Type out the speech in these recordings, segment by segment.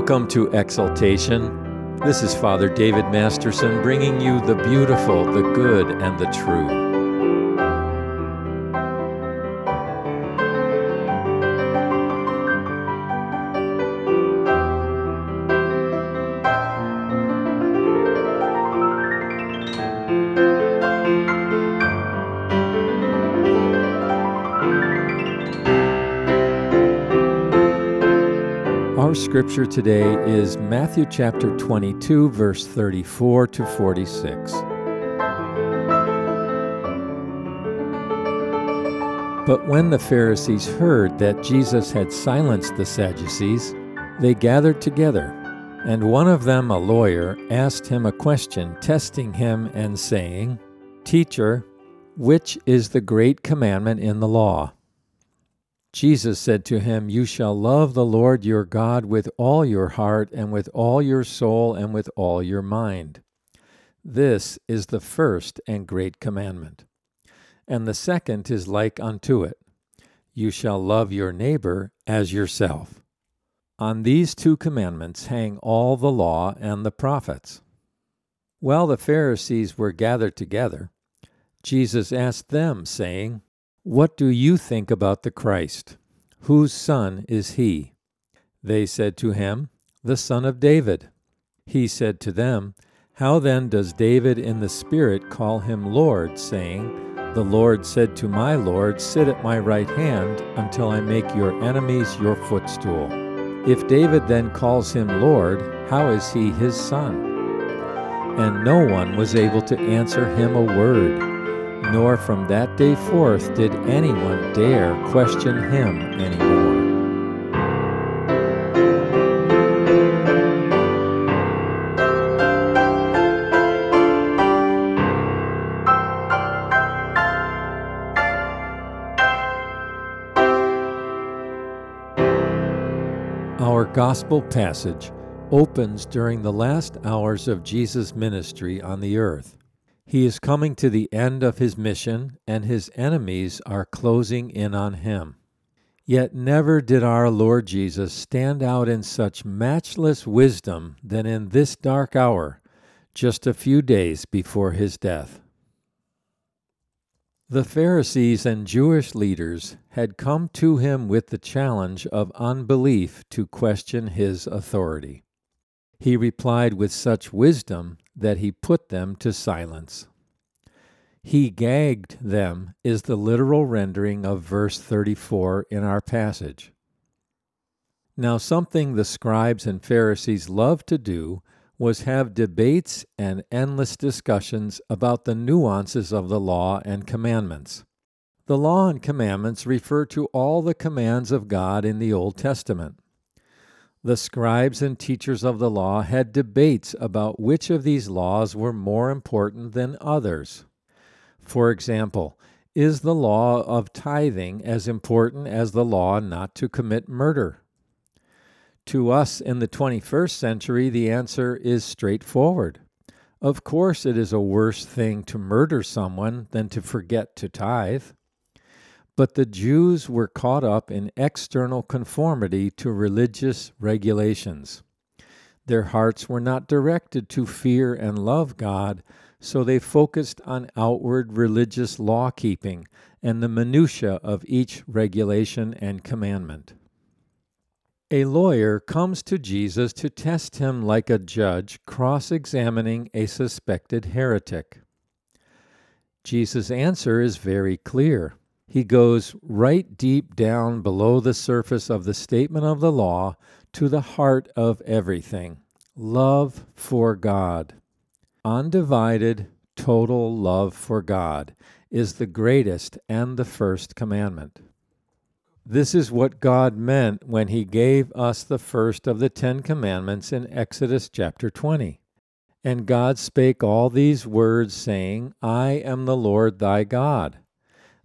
Welcome to Exaltation. This is Father David Masterson bringing you the beautiful, the good, and the true. Our scripture today is Matthew chapter 22, verse 34 to 46. But when the Pharisees heard that Jesus had silenced the Sadducees, they gathered together, and one of them, a lawyer, asked him a question, testing him and saying, Teacher, which is the great commandment in the law? Jesus said to him, You shall love the Lord your God with all your heart, and with all your soul, and with all your mind. This is the first and great commandment. And the second is like unto it You shall love your neighbor as yourself. On these two commandments hang all the law and the prophets. While the Pharisees were gathered together, Jesus asked them, saying, what do you think about the Christ? Whose son is he? They said to him, The son of David. He said to them, How then does David in the Spirit call him Lord, saying, The Lord said to my Lord, Sit at my right hand until I make your enemies your footstool. If David then calls him Lord, how is he his son? And no one was able to answer him a word nor from that day forth did anyone dare question him anymore. Our gospel passage opens during the last hours of Jesus' ministry on the earth. He is coming to the end of his mission, and his enemies are closing in on him. Yet never did our Lord Jesus stand out in such matchless wisdom than in this dark hour, just a few days before his death. The Pharisees and Jewish leaders had come to him with the challenge of unbelief to question his authority. He replied with such wisdom that he put them to silence. He gagged them is the literal rendering of verse 34 in our passage. Now, something the scribes and Pharisees loved to do was have debates and endless discussions about the nuances of the law and commandments. The law and commandments refer to all the commands of God in the Old Testament. The scribes and teachers of the law had debates about which of these laws were more important than others. For example, is the law of tithing as important as the law not to commit murder? To us in the 21st century, the answer is straightforward. Of course, it is a worse thing to murder someone than to forget to tithe. But the Jews were caught up in external conformity to religious regulations. Their hearts were not directed to fear and love God, so they focused on outward religious law keeping and the minutiae of each regulation and commandment. A lawyer comes to Jesus to test him like a judge cross examining a suspected heretic. Jesus' answer is very clear he goes right deep down below the surface of the statement of the law to the heart of everything love for God. Undivided, total love for God is the greatest and the first commandment. This is what God meant when He gave us the first of the Ten Commandments in Exodus chapter 20. And God spake all these words, saying, I am the Lord thy God.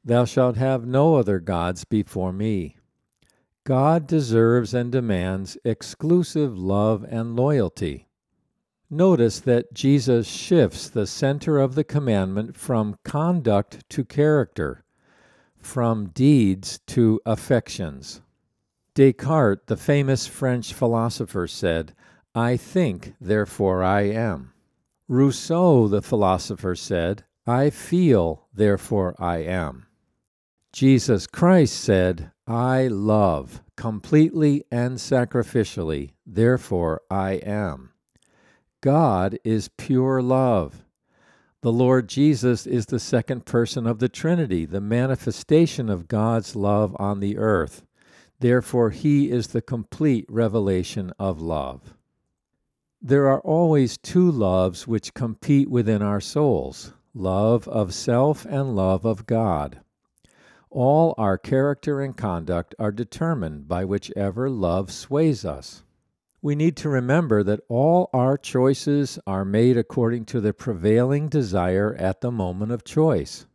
Thou shalt have no other gods before me. God deserves and demands exclusive love and loyalty. Notice that Jesus shifts the center of the commandment from conduct to character, from deeds to affections. Descartes, the famous French philosopher, said, I think, therefore I am. Rousseau, the philosopher, said, I feel, therefore I am. Jesus Christ said, I love, completely and sacrificially, therefore I am. God is pure love. The Lord Jesus is the second person of the Trinity, the manifestation of God's love on the earth. Therefore, he is the complete revelation of love. There are always two loves which compete within our souls love of self and love of God. All our character and conduct are determined by whichever love sways us. We need to remember that all our choices are made according to the prevailing desire at the moment of choice.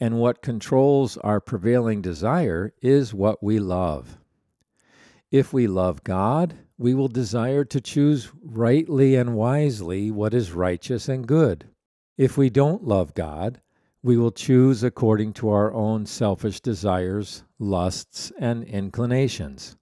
And what controls our prevailing desire is what we love. If we love God, we will desire to choose rightly and wisely what is righteous and good. If we don't love God, we will choose according to our own selfish desires, lusts, and inclinations.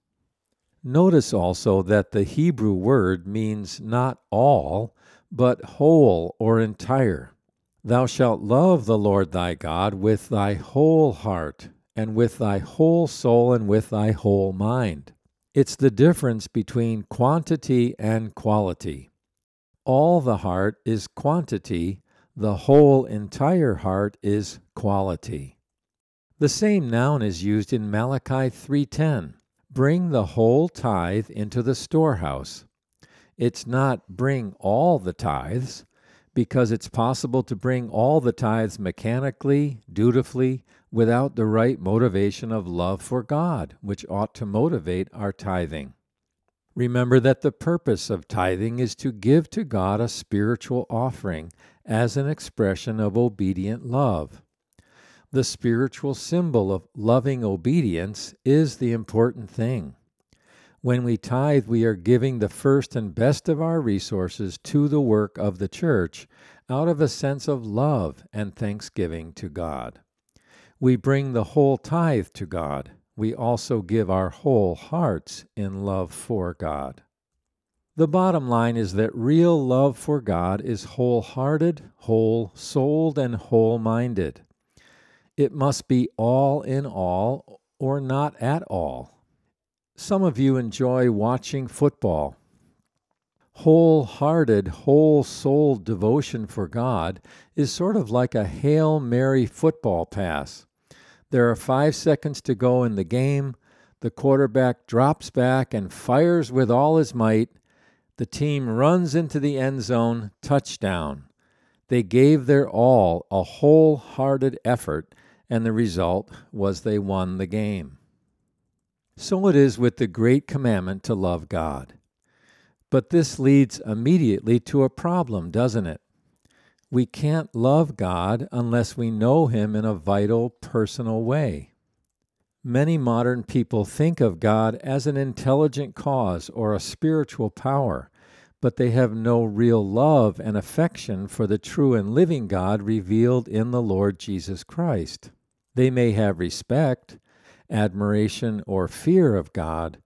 Notice also that the Hebrew word means not all, but whole or entire. Thou shalt love the Lord thy God with thy whole heart, and with thy whole soul, and with thy whole mind. It's the difference between quantity and quality. All the heart is quantity, the whole entire heart is quality. The same noun is used in Malachi 3:10. Bring the whole tithe into the storehouse. It's not bring all the tithes, because it's possible to bring all the tithes mechanically, dutifully, without the right motivation of love for God, which ought to motivate our tithing. Remember that the purpose of tithing is to give to God a spiritual offering as an expression of obedient love. The spiritual symbol of loving obedience is the important thing. When we tithe, we are giving the first and best of our resources to the work of the church out of a sense of love and thanksgiving to God. We bring the whole tithe to God. We also give our whole hearts in love for God. The bottom line is that real love for God is wholehearted, whole souled, and whole minded. It must be all in all or not at all. Some of you enjoy watching football. Wholehearted, whole souled devotion for God is sort of like a Hail Mary football pass. There are five seconds to go in the game. The quarterback drops back and fires with all his might. The team runs into the end zone, touchdown. They gave their all, a wholehearted effort, and the result was they won the game. So it is with the great commandment to love God. But this leads immediately to a problem, doesn't it? We can't love God unless we know Him in a vital, personal way. Many modern people think of God as an intelligent cause or a spiritual power, but they have no real love and affection for the true and living God revealed in the Lord Jesus Christ. They may have respect, admiration, or fear of God,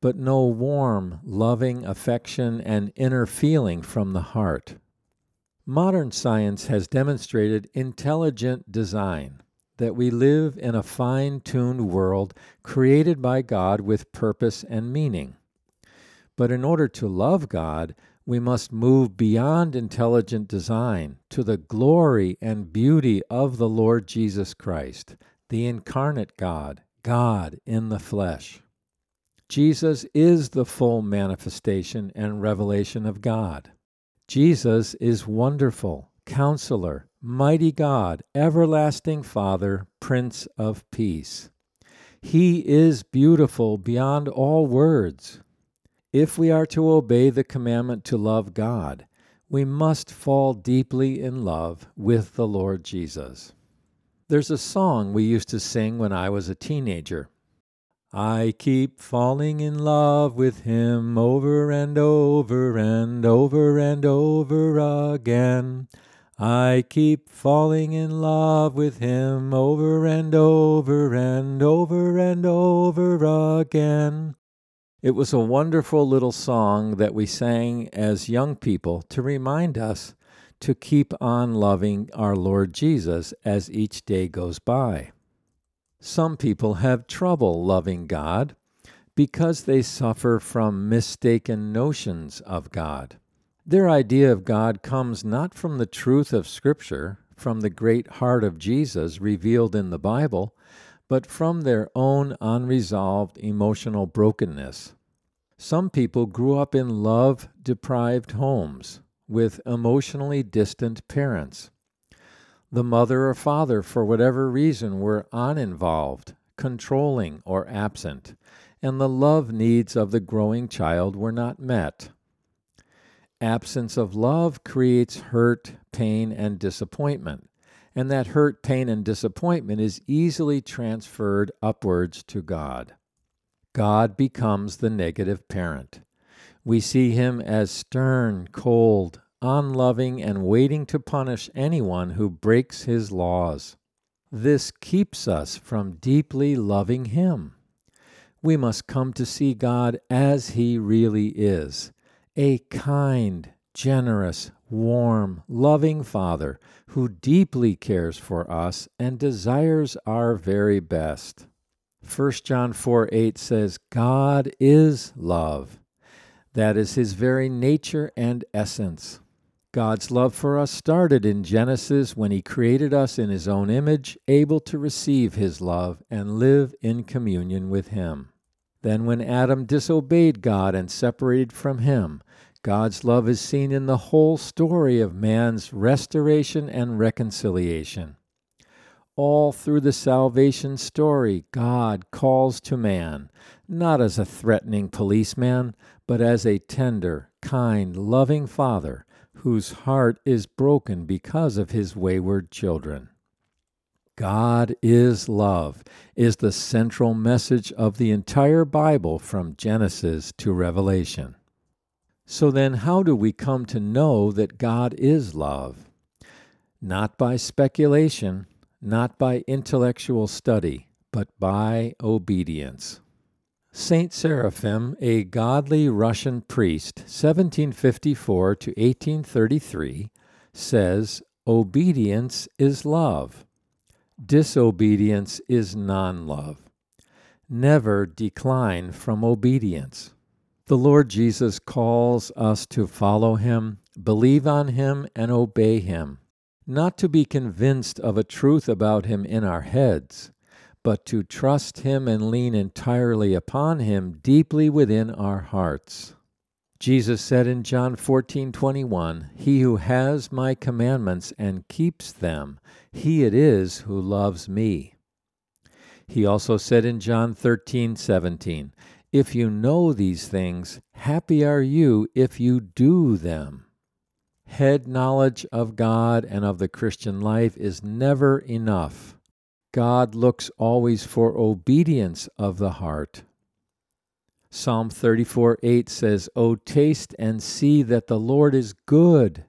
but no warm, loving affection and inner feeling from the heart. Modern science has demonstrated intelligent design, that we live in a fine tuned world created by God with purpose and meaning. But in order to love God, we must move beyond intelligent design to the glory and beauty of the Lord Jesus Christ, the incarnate God, God in the flesh. Jesus is the full manifestation and revelation of God. Jesus is wonderful, counselor, mighty God, everlasting Father, Prince of Peace. He is beautiful beyond all words. If we are to obey the commandment to love God, we must fall deeply in love with the Lord Jesus. There's a song we used to sing when I was a teenager. I keep falling in love with him over and over and over and over again. I keep falling in love with him over and over and over and over again. It was a wonderful little song that we sang as young people to remind us to keep on loving our Lord Jesus as each day goes by. Some people have trouble loving God because they suffer from mistaken notions of God. Their idea of God comes not from the truth of Scripture, from the great heart of Jesus revealed in the Bible, but from their own unresolved emotional brokenness. Some people grew up in love deprived homes with emotionally distant parents. The mother or father, for whatever reason, were uninvolved, controlling, or absent, and the love needs of the growing child were not met. Absence of love creates hurt, pain, and disappointment, and that hurt, pain, and disappointment is easily transferred upwards to God. God becomes the negative parent. We see him as stern, cold, unloving, and waiting to punish anyone who breaks his laws. This keeps us from deeply loving him. We must come to see God as he really is a kind, generous, warm, loving Father who deeply cares for us and desires our very best. 1 John 4 8 says, God is love. That is his very nature and essence. God's love for us started in Genesis when he created us in his own image, able to receive his love and live in communion with him. Then, when Adam disobeyed God and separated from him, God's love is seen in the whole story of man's restoration and reconciliation. All through the salvation story, God calls to man, not as a threatening policeman, but as a tender, kind, loving father whose heart is broken because of his wayward children. God is love is the central message of the entire Bible from Genesis to Revelation. So then, how do we come to know that God is love? Not by speculation, not by intellectual study, but by obedience. Saint Seraphim, a godly Russian priest, 1754 to 1833, says, Obedience is love. Disobedience is non love. Never decline from obedience. The Lord Jesus calls us to follow him, believe on him, and obey him, not to be convinced of a truth about him in our heads but to trust Him and lean entirely upon Him deeply within our hearts. Jesus said in John 14:21, He who has my commandments and keeps them, he it is who loves me. He also said in John 13 17, If you know these things, happy are you if you do them. Head knowledge of God and of the Christian life is never enough. God looks always for obedience of the heart. Psalm 34 8 says, O taste and see that the Lord is good.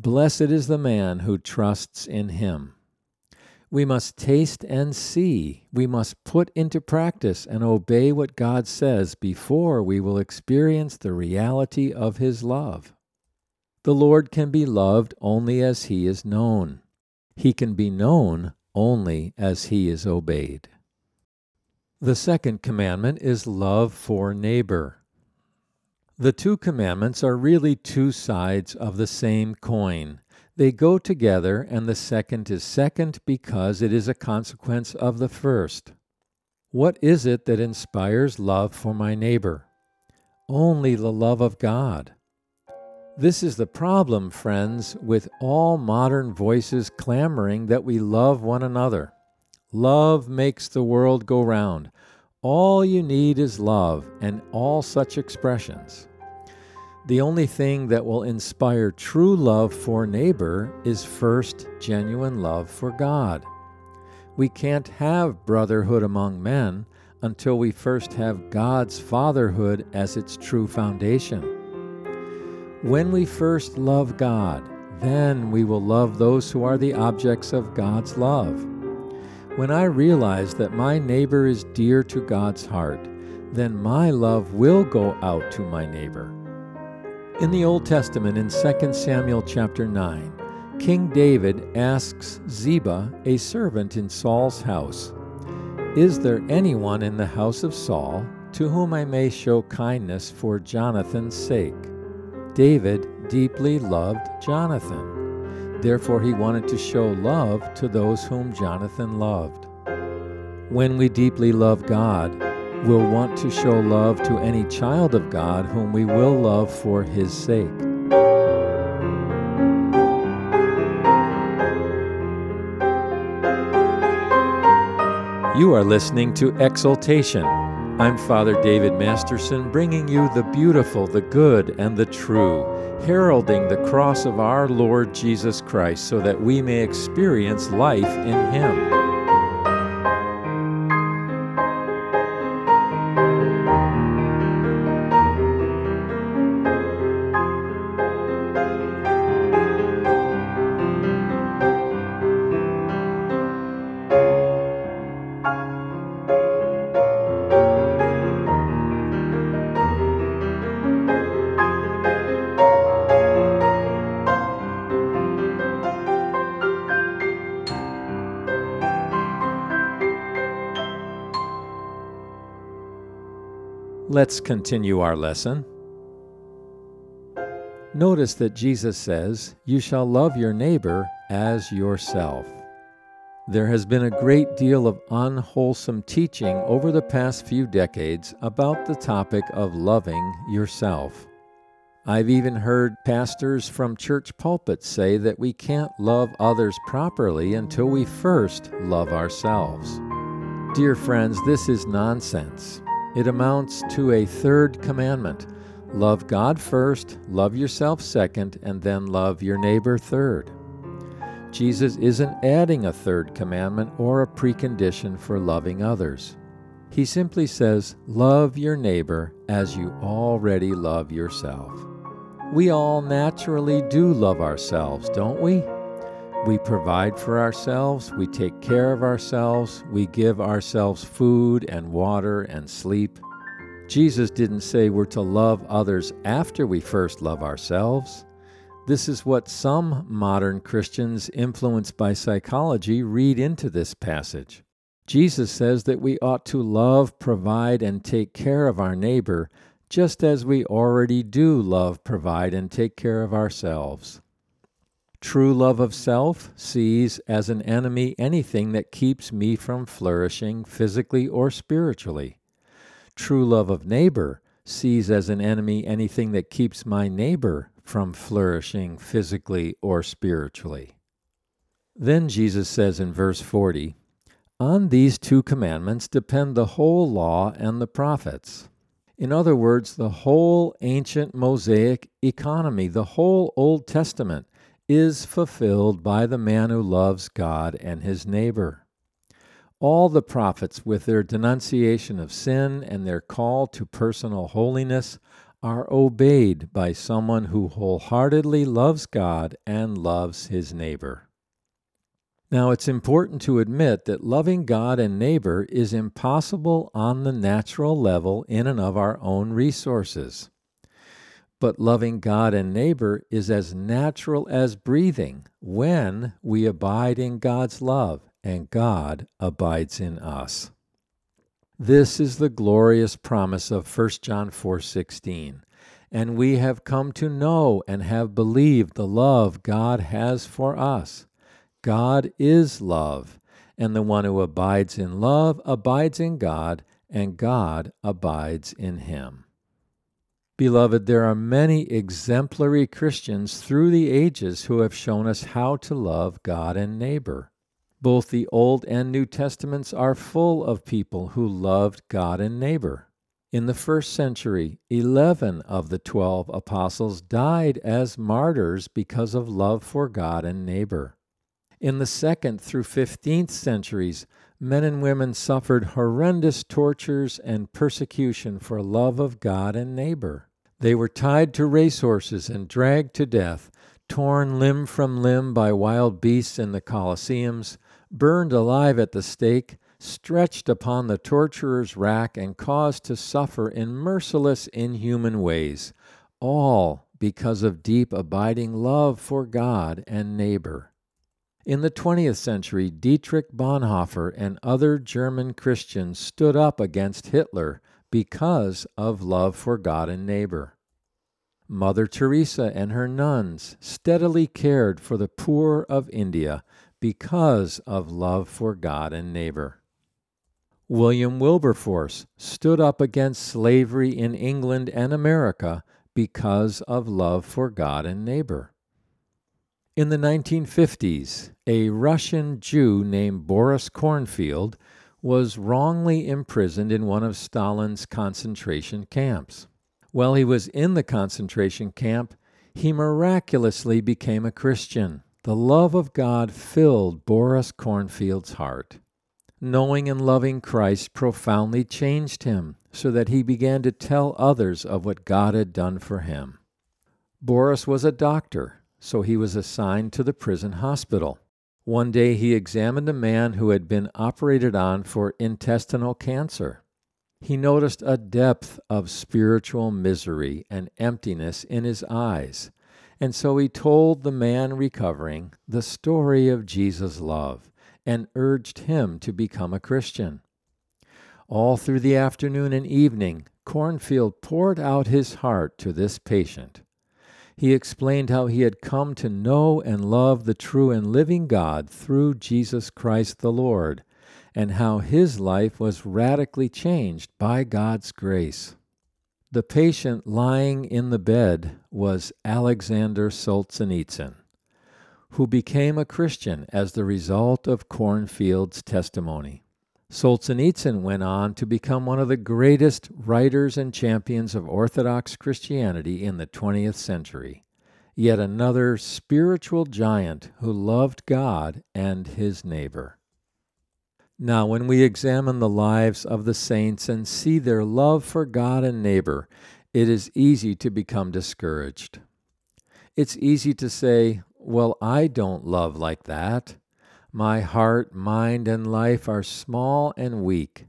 Blessed is the man who trusts in him. We must taste and see. We must put into practice and obey what God says before we will experience the reality of his love. The Lord can be loved only as he is known. He can be known only as he is obeyed. The second commandment is love for neighbor. The two commandments are really two sides of the same coin. They go together, and the second is second because it is a consequence of the first. What is it that inspires love for my neighbor? Only the love of God. This is the problem, friends, with all modern voices clamoring that we love one another. Love makes the world go round. All you need is love and all such expressions. The only thing that will inspire true love for neighbor is first genuine love for God. We can't have brotherhood among men until we first have God's fatherhood as its true foundation. When we first love God, then we will love those who are the objects of God's love. When I realize that my neighbor is dear to God's heart, then my love will go out to my neighbor. In the Old Testament, in 2 Samuel chapter 9, King David asks Ziba, a servant in Saul's house, Is there anyone in the house of Saul to whom I may show kindness for Jonathan's sake? David deeply loved Jonathan. Therefore, he wanted to show love to those whom Jonathan loved. When we deeply love God, we'll want to show love to any child of God whom we will love for his sake. You are listening to Exaltation. I'm Father David Masterson, bringing you the beautiful, the good, and the true, heralding the cross of our Lord Jesus Christ so that we may experience life in Him. Let's continue our lesson. Notice that Jesus says, You shall love your neighbor as yourself. There has been a great deal of unwholesome teaching over the past few decades about the topic of loving yourself. I've even heard pastors from church pulpits say that we can't love others properly until we first love ourselves. Dear friends, this is nonsense. It amounts to a third commandment love God first, love yourself second, and then love your neighbor third. Jesus isn't adding a third commandment or a precondition for loving others. He simply says, Love your neighbor as you already love yourself. We all naturally do love ourselves, don't we? We provide for ourselves, we take care of ourselves, we give ourselves food and water and sleep. Jesus didn't say we're to love others after we first love ourselves. This is what some modern Christians, influenced by psychology, read into this passage. Jesus says that we ought to love, provide, and take care of our neighbor just as we already do love, provide, and take care of ourselves. True love of self sees as an enemy anything that keeps me from flourishing physically or spiritually. True love of neighbor sees as an enemy anything that keeps my neighbor from flourishing physically or spiritually. Then Jesus says in verse 40 On these two commandments depend the whole law and the prophets. In other words, the whole ancient Mosaic economy, the whole Old Testament is fulfilled by the man who loves God and his neighbor. All the prophets, with their denunciation of sin and their call to personal holiness, are obeyed by someone who wholeheartedly loves God and loves his neighbor. Now, it's important to admit that loving God and neighbor is impossible on the natural level in and of our own resources. But loving God and neighbor is as natural as breathing when we abide in God's love and God abides in us. This is the glorious promise of 1 John 4:16. And we have come to know and have believed the love God has for us. God is love, and the one who abides in love abides in God, and God abides in him. Beloved, there are many exemplary Christians through the ages who have shown us how to love God and neighbor. Both the Old and New Testaments are full of people who loved God and neighbor. In the first century, 11 of the 12 apostles died as martyrs because of love for God and neighbor. In the second through 15th centuries, men and women suffered horrendous tortures and persecution for love of God and neighbor. They were tied to racehorses and dragged to death, torn limb from limb by wild beasts in the Colosseums, burned alive at the stake, stretched upon the torturer's rack, and caused to suffer in merciless, inhuman ways, all because of deep, abiding love for God and neighbor. In the 20th century, Dietrich Bonhoeffer and other German Christians stood up against Hitler because of love for God and neighbor. Mother Teresa and her nuns steadily cared for the poor of India because of love for God and neighbor. William Wilberforce stood up against slavery in England and America because of love for God and neighbor. In the 1950s, a Russian Jew named Boris Kornfeld was wrongly imprisoned in one of Stalin's concentration camps. While he was in the concentration camp, he miraculously became a Christian. The love of God filled Boris Kornfeld's heart. Knowing and loving Christ profoundly changed him so that he began to tell others of what God had done for him. Boris was a doctor, so he was assigned to the prison hospital. One day he examined a man who had been operated on for intestinal cancer. He noticed a depth of spiritual misery and emptiness in his eyes, and so he told the man recovering the story of Jesus' love and urged him to become a Christian. All through the afternoon and evening, Kornfeld poured out his heart to this patient. He explained how he had come to know and love the true and living God through Jesus Christ the Lord, and how his life was radically changed by God's grace. The patient lying in the bed was Alexander Solzhenitsyn, who became a Christian as the result of Kornfeld's testimony. Solzhenitsyn went on to become one of the greatest writers and champions of Orthodox Christianity in the 20th century. Yet another spiritual giant who loved God and his neighbor. Now, when we examine the lives of the saints and see their love for God and neighbor, it is easy to become discouraged. It's easy to say, Well, I don't love like that. My heart, mind, and life are small and weak.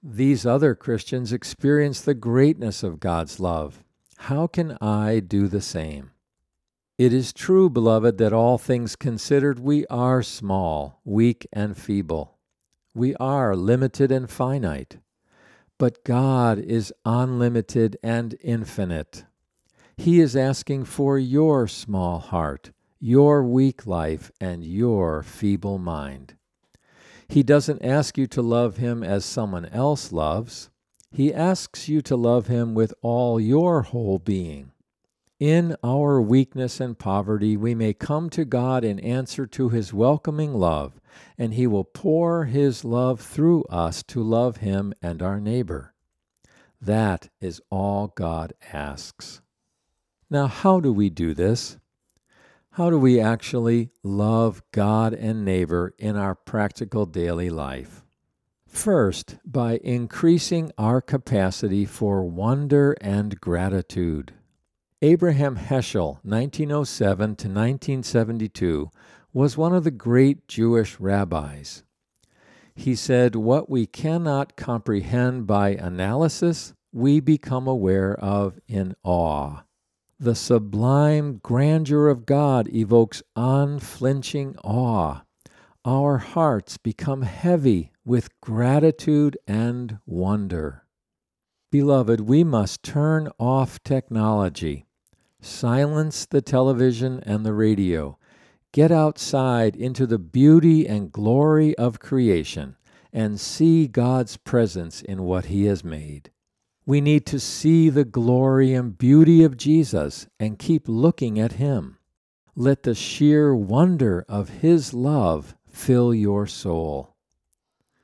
These other Christians experience the greatness of God's love. How can I do the same? It is true, beloved, that all things considered, we are small, weak, and feeble. We are limited and finite, but God is unlimited and infinite. He is asking for your small heart, your weak life, and your feeble mind. He doesn't ask you to love Him as someone else loves. He asks you to love Him with all your whole being. In our weakness and poverty, we may come to God in answer to His welcoming love, and He will pour His love through us to love Him and our neighbor. That is all God asks. Now, how do we do this? How do we actually love God and neighbor in our practical daily life? First, by increasing our capacity for wonder and gratitude. Abraham Heschel, 1907 to 1972, was one of the great Jewish rabbis. He said, What we cannot comprehend by analysis, we become aware of in awe. The sublime grandeur of God evokes unflinching awe. Our hearts become heavy with gratitude and wonder. Beloved, we must turn off technology Silence the television and the radio. Get outside into the beauty and glory of creation and see God's presence in what He has made. We need to see the glory and beauty of Jesus and keep looking at Him. Let the sheer wonder of His love fill your soul.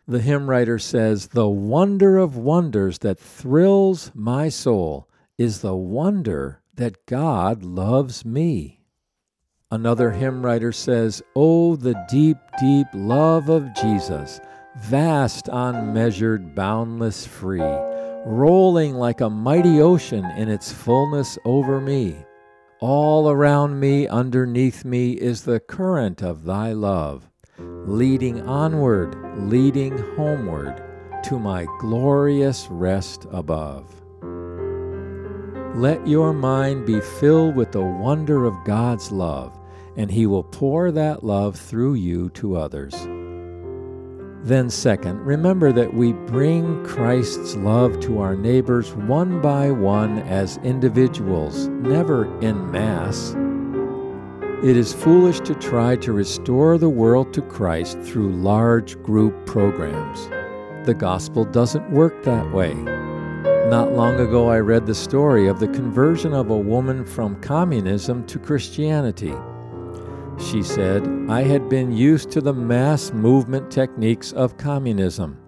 The hymn writer says, The wonder of wonders that thrills my soul is the wonder that God loves me. Another hymn writer says, Oh, the deep, deep love of Jesus, vast, unmeasured, boundless, free, rolling like a mighty ocean in its fullness over me. all around me, underneath me, is the current of thy love, leading onward, leading homeward to my glorious rest above. Let your mind be filled with the wonder of God's love, and He will pour that love through you to others. Then, second, remember that we bring Christ's love to our neighbors one by one as individuals, never in mass. It is foolish to try to restore the world to Christ through large group programs. The gospel doesn't work that way. Not long ago, I read the story of the conversion of a woman from communism to Christianity. She said, I had been used to the mass movement techniques of communism.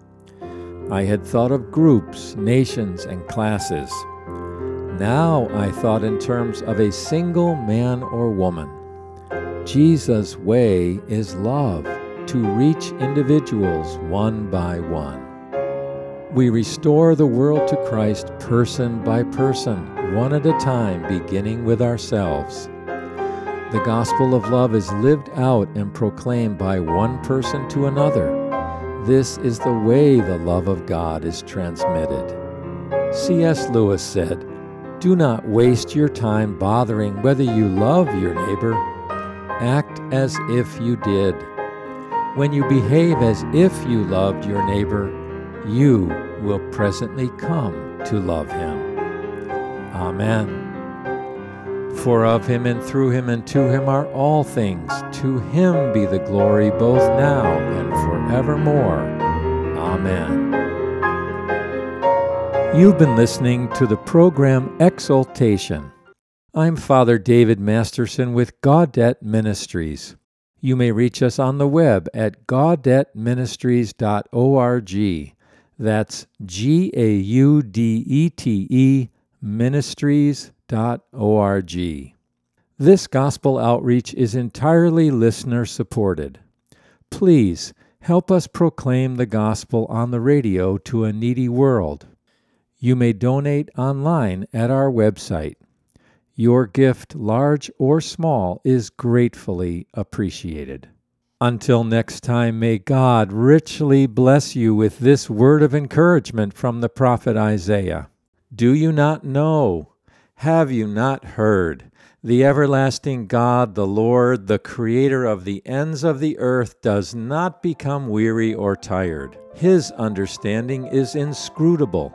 I had thought of groups, nations, and classes. Now I thought in terms of a single man or woman. Jesus' way is love to reach individuals one by one. We restore the world to Christ person by person, one at a time, beginning with ourselves. The gospel of love is lived out and proclaimed by one person to another. This is the way the love of God is transmitted. C.S. Lewis said, Do not waste your time bothering whether you love your neighbor. Act as if you did. When you behave as if you loved your neighbor, you will presently come to love him. Amen. For of him and through him and to him are all things. To him be the glory both now and forevermore. Amen. You've been listening to the program Exaltation. I'm Father David Masterson with Gaudete Ministries. You may reach us on the web at gaudeteministries.org. That's G A U D E T E ministries.org org. This gospel outreach is entirely listener supported. Please help us proclaim the gospel on the radio to a needy world. You may donate online at our website. Your gift, large or small, is gratefully appreciated. Until next time, may God richly bless you with this word of encouragement from the prophet Isaiah. Do you not know? Have you not heard? The everlasting God, the Lord, the Creator of the ends of the earth, does not become weary or tired. His understanding is inscrutable.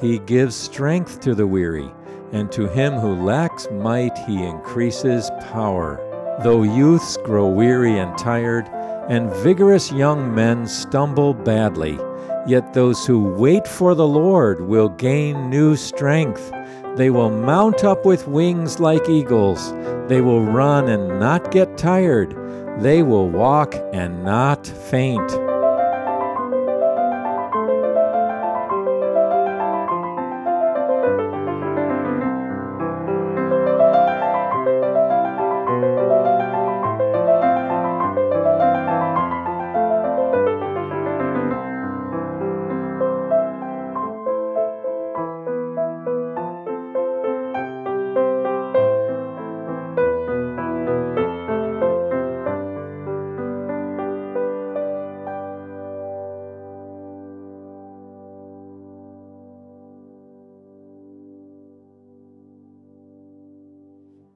He gives strength to the weary, and to him who lacks might he increases power. Though youths grow weary and tired, and vigorous young men stumble badly, yet those who wait for the Lord will gain new strength. They will mount up with wings like eagles. They will run and not get tired. They will walk and not faint.